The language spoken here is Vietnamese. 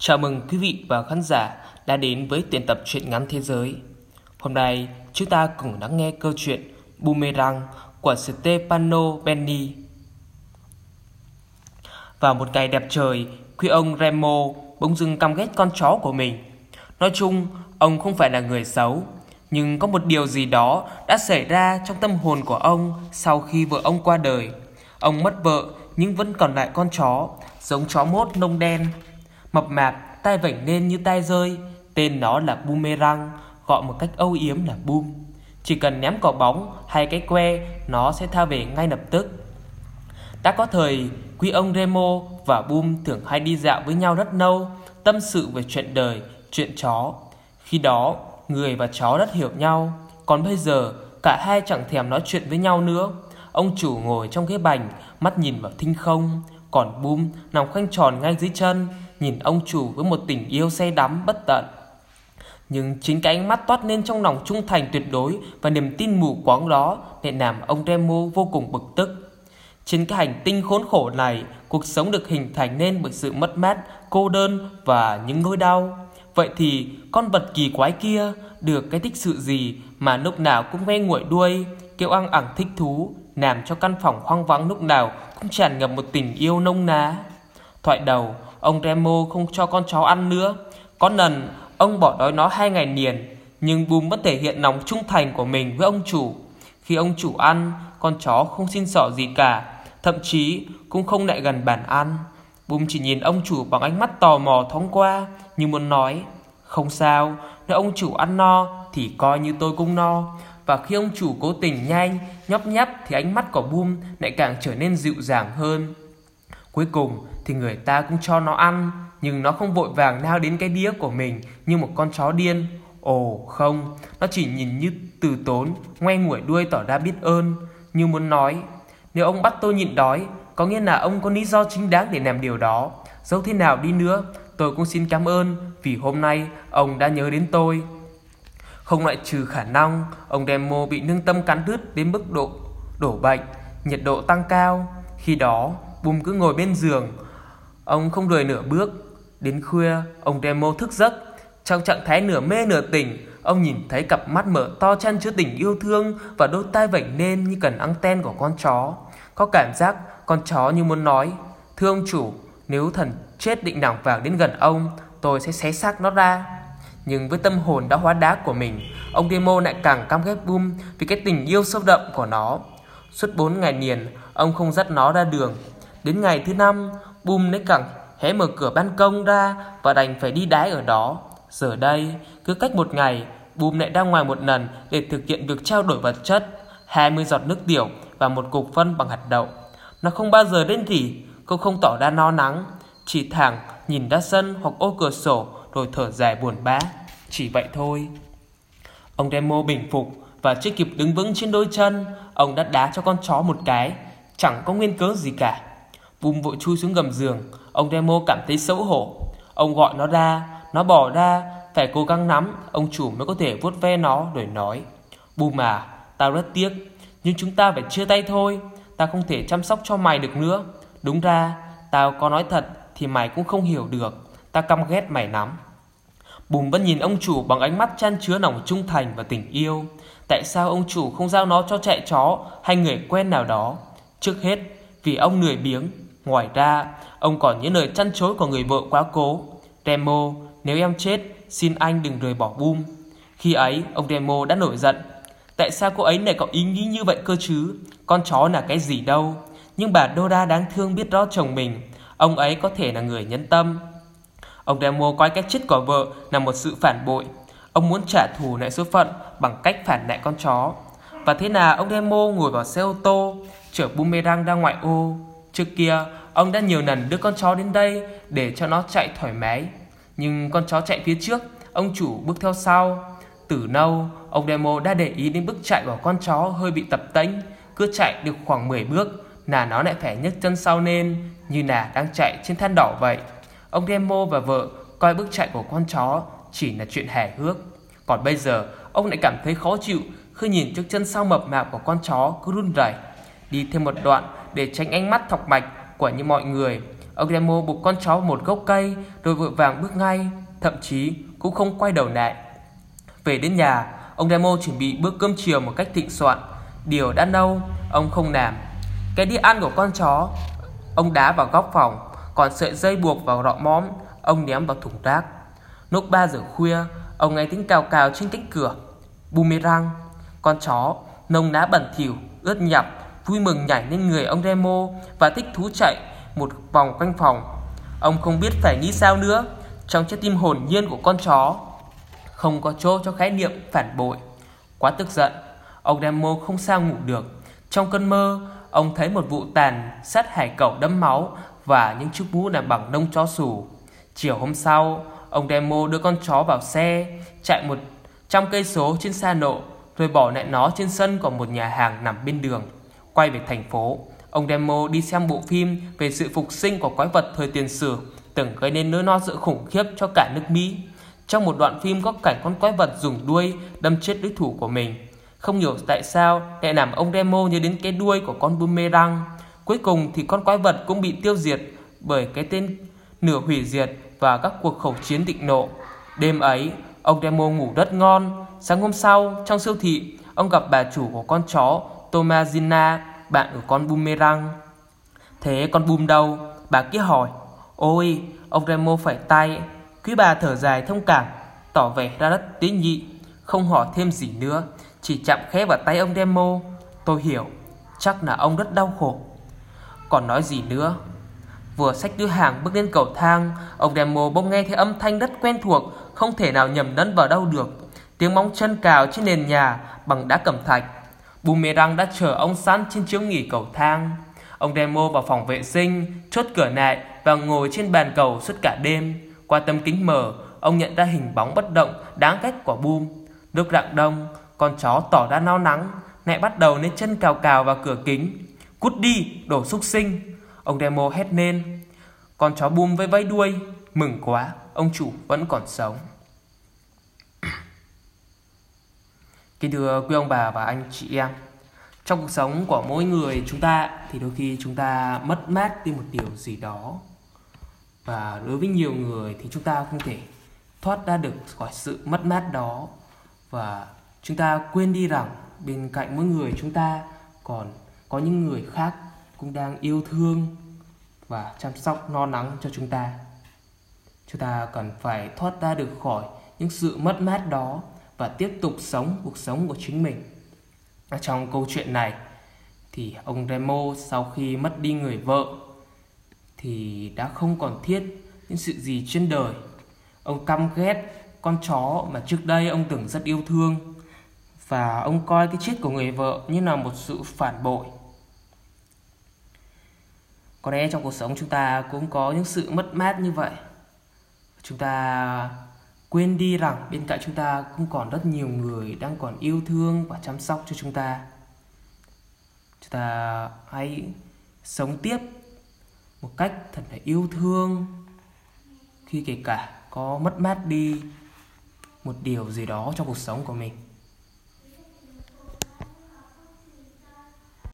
Chào mừng quý vị và khán giả đã đến với tuyển tập truyện ngắn thế giới. Hôm nay chúng ta cùng lắng nghe câu chuyện Boomerang của Stefano Benni. Vào một ngày đẹp trời, quý ông Remo bỗng dưng căm ghét con chó của mình. Nói chung, ông không phải là người xấu, nhưng có một điều gì đó đã xảy ra trong tâm hồn của ông sau khi vợ ông qua đời. Ông mất vợ nhưng vẫn còn lại con chó, giống chó mốt nông đen. Mập mạp, tay vảnh lên như tay rơi, tên nó là Boomerang, gọi một cách âu yếm là Boom. Chỉ cần ném quả bóng hay cái que, nó sẽ tha về ngay lập tức. Đã có thời, quý ông Remo và Boom thường hay đi dạo với nhau rất lâu, tâm sự về chuyện đời, chuyện chó. Khi đó, người và chó rất hiểu nhau, còn bây giờ cả hai chẳng thèm nói chuyện với nhau nữa. Ông chủ ngồi trong ghế bành, mắt nhìn vào thinh không, còn Boom nằm khoanh tròn ngay dưới chân, nhìn ông chủ với một tình yêu say đắm bất tận. Nhưng chính cái ánh mắt toát lên trong lòng trung thành tuyệt đối và niềm tin mù quáng đó lại làm ông Remo vô cùng bực tức. Trên cái hành tinh khốn khổ này, cuộc sống được hình thành nên bởi sự mất mát, cô đơn và những nỗi đau. Vậy thì con vật kỳ quái kia được cái thích sự gì mà lúc nào cũng ve nguội đuôi, kêu ăn ẳng thích thú, làm cho căn phòng hoang vắng lúc nào cũng tràn ngập một tình yêu nông ná. Thoại đầu, ông Remo không cho con chó ăn nữa. Có lần, ông bỏ đói nó hai ngày liền, nhưng Bum vẫn thể hiện lòng trung thành của mình với ông chủ. Khi ông chủ ăn, con chó không xin sỏ gì cả, thậm chí cũng không lại gần bàn ăn. Bum chỉ nhìn ông chủ bằng ánh mắt tò mò thoáng qua, như muốn nói, không sao, nếu ông chủ ăn no thì coi như tôi cũng no. Và khi ông chủ cố tình nhanh, nhóp nhắp thì ánh mắt của Bum lại càng trở nên dịu dàng hơn. Cuối cùng thì người ta cũng cho nó ăn, nhưng nó không vội vàng nao đến cái đĩa của mình như một con chó điên. Ồ không, nó chỉ nhìn như từ tốn, ngoe nguẩy đuôi tỏ ra biết ơn, như muốn nói, nếu ông bắt tôi nhịn đói, có nghĩa là ông có lý do chính đáng để làm điều đó. Dẫu thế nào đi nữa, tôi cũng xin cảm ơn vì hôm nay ông đã nhớ đến tôi. Không loại trừ khả năng ông Demo bị nương tâm cắn đứt đến mức độ đổ bệnh, nhiệt độ tăng cao. Khi đó, Bùm cứ ngồi bên giường, ông không rời nửa bước. Đến khuya, ông Demo thức giấc. Trong trạng thái nửa mê nửa tỉnh, ông nhìn thấy cặp mắt mở to chăn chứa tình yêu thương và đôi tai vảnh lên như cần anten của con chó. Có cảm giác con chó như muốn nói, thưa ông chủ, nếu thần chết định nòng vàng đến gần ông, tôi sẽ xé xác nó ra. Nhưng với tâm hồn đã hóa đá của mình, ông Demo lại càng cam ghét Boom vì cái tình yêu sâu đậm của nó. Suốt 4 ngày liền, ông không dắt nó ra đường. Đến ngày thứ năm, bùm lấy cẳng hé mở cửa ban công ra và đành phải đi đái ở đó. Giờ đây, cứ cách một ngày, bùm lại ra ngoài một lần để thực hiện việc trao đổi vật chất, 20 giọt nước tiểu và một cục phân bằng hạt đậu. Nó không bao giờ đến rỉ, cô không tỏ ra no nắng, chỉ thẳng nhìn ra sân hoặc ô cửa sổ rồi thở dài buồn bã. Chỉ vậy thôi. Ông Demo bình phục và chưa kịp đứng vững trên đôi chân, ông đã đá cho con chó một cái, chẳng có nguyên cớ gì cả. Bùm vội chui xuống gầm giường, ông Demo cảm thấy xấu hổ. Ông gọi nó ra, nó bỏ ra, phải cố gắng nắm, ông chủ mới có thể vuốt ve nó rồi nói. Bùm à, tao rất tiếc, nhưng chúng ta phải chia tay thôi, tao không thể chăm sóc cho mày được nữa. Đúng ra, tao có nói thật thì mày cũng không hiểu được, ta căm ghét mày lắm. Bùm vẫn nhìn ông chủ bằng ánh mắt chan chứa lòng trung thành và tình yêu. Tại sao ông chủ không giao nó cho chạy chó hay người quen nào đó? Trước hết, vì ông lười biếng. Ngoài ra, ông còn những lời chăn chối của người vợ quá cố. Demo, nếu em chết, xin anh đừng rời bỏ Boom. Khi ấy, ông Demo đã nổi giận. Tại sao cô ấy lại có ý nghĩ như vậy cơ chứ? Con chó là cái gì đâu? Nhưng bà Dora đáng thương biết rõ chồng mình. Ông ấy có thể là người nhân tâm. Ông Demo coi cái chết của vợ là một sự phản bội. Ông muốn trả thù lại số phận bằng cách phản lại con chó. Và thế là ông Demo ngồi vào xe ô tô, chở Boomerang ra ngoại ô. Trước kia, ông đã nhiều lần đưa con chó đến đây để cho nó chạy thoải mái. Nhưng con chó chạy phía trước, ông chủ bước theo sau. Từ lâu, ông Demo đã để ý đến bước chạy của con chó hơi bị tập tễnh. Cứ chạy được khoảng 10 bước là nó lại phải nhấc chân sau lên như là đang chạy trên than đỏ vậy. Ông Demo và vợ coi bước chạy của con chó chỉ là chuyện hài hước. Còn bây giờ, ông lại cảm thấy khó chịu khi nhìn trước chân sau mập mạp của con chó cứ run rẩy. Đi thêm một đoạn để tránh ánh mắt thọc mạch của những mọi người, Ông Nemo buộc con chó một gốc cây rồi vội vàng bước ngay, thậm chí cũng không quay đầu lại. Về đến nhà, ông Nemo chuẩn bị bữa cơm chiều một cách thịnh soạn. Điều đã lâu, ông không làm. Cái đĩa ăn của con chó, ông đá vào góc phòng, còn sợi dây buộc vào rọ móm, ông ném vào thùng rác. Lúc 3 giờ khuya, ông nghe tiếng cào cào trên cánh cửa. Boomerang, con chó, nông ná bẩn thỉu, ướt nhặp, vui mừng nhảy lên người ông Remo và thích thú chạy một vòng quanh phòng. Ông không biết phải nghĩ sao nữa. Trong trái tim hồn nhiên của con chó không có chỗ cho khái niệm phản bội. Quá tức giận, ông Remo không sao ngủ được. Trong cơn mơ, ông thấy một vụ tàn sát hải cẩu đẫm máu và những chiếc mũ làm bằng nông chó sủ. Chiều hôm sau, ông Demo đưa con chó vào xe, chạy một trăm cây số trên xa nộ, rồi bỏ lại nó trên sân của một nhà hàng nằm bên đường. Quay về thành phố, ông Demo đi xem bộ phim về sự phục sinh của quái vật thời tiền sử từng gây nên nỗi lo sợ khủng khiếp cho cả nước Mỹ. Trong một đoạn phim có cảnh con quái vật dùng đuôi đâm chết đối thủ của mình. Không hiểu tại sao lại làm ông Demo nhớ đến cái đuôi của con boomerang. Cuối cùng thì con quái vật cũng bị tiêu diệt bởi cái tên nửa hủy diệt và các cuộc khẩu chiến định nộ. Đêm ấy, ông Demo ngủ rất ngon. Sáng hôm sau, trong siêu thị, ông gặp bà chủ của con chó Tomazina, bạn của con Boomerang. Thế con Boom đâu? Bà kia hỏi. Ôi, ông Demo phải tay. Quý bà thở dài thông cảm, tỏ vẻ ra rất tế nhị, không hỏi thêm gì nữa, chỉ chạm khẽ vào tay ông Demo. Tôi hiểu, chắc là ông rất đau khổ. Còn nói gì nữa? Vừa xách đưa hàng bước lên cầu thang, ông Demo bỗng nghe thấy âm thanh rất quen thuộc, không thể nào nhầm lẫn vào đâu được. Tiếng móng chân cào trên nền nhà bằng đá cẩm thạch. Boomerang đã chờ ông sẵn trên chiếu nghỉ cầu thang. Ông Demo vào phòng vệ sinh, chốt cửa lại và ngồi trên bàn cầu suốt cả đêm. Qua tấm kính mở, ông nhận ra hình bóng bất động đáng ghét của Boom. Lúc rạng đông, con chó tỏ ra nao nắng, lại bắt đầu nên chân cào cào vào cửa kính. Cút đi, đổ xúc sinh. Ông Demo hét lên. Con chó Boom với vẫy đuôi, mừng quá, ông chủ vẫn còn sống. Kính thưa quý ông bà và anh chị em, trong cuộc sống của mỗi người chúng ta thì đôi khi chúng ta mất mát đi một điều gì đó. Và đối với nhiều người thì chúng ta không thể thoát ra được khỏi sự mất mát đó. Và chúng ta quên đi rằng bên cạnh mỗi người chúng ta còn có những người khác cũng đang yêu thương và chăm sóc no nắng cho chúng ta. Chúng ta cần phải thoát ra được khỏi những sự mất mát đó và tiếp tục sống cuộc sống của chính mình. Và trong câu chuyện này, thì ông Remo sau khi mất đi người vợ, thì đã không còn thiết những sự gì trên đời. Ông căm ghét con chó mà trước đây ông tưởng rất yêu thương, và ông coi cái chết của người vợ như là một sự phản bội. Có lẽ trong cuộc sống chúng ta cũng có những sự mất mát như vậy. Chúng ta quên đi rằng bên cạnh chúng ta cũng còn rất nhiều người đang còn yêu thương và chăm sóc cho chúng ta. Chúng ta hãy sống tiếp một cách thật là yêu thương. Khi kể cả có mất mát đi một điều gì đó trong cuộc sống của mình.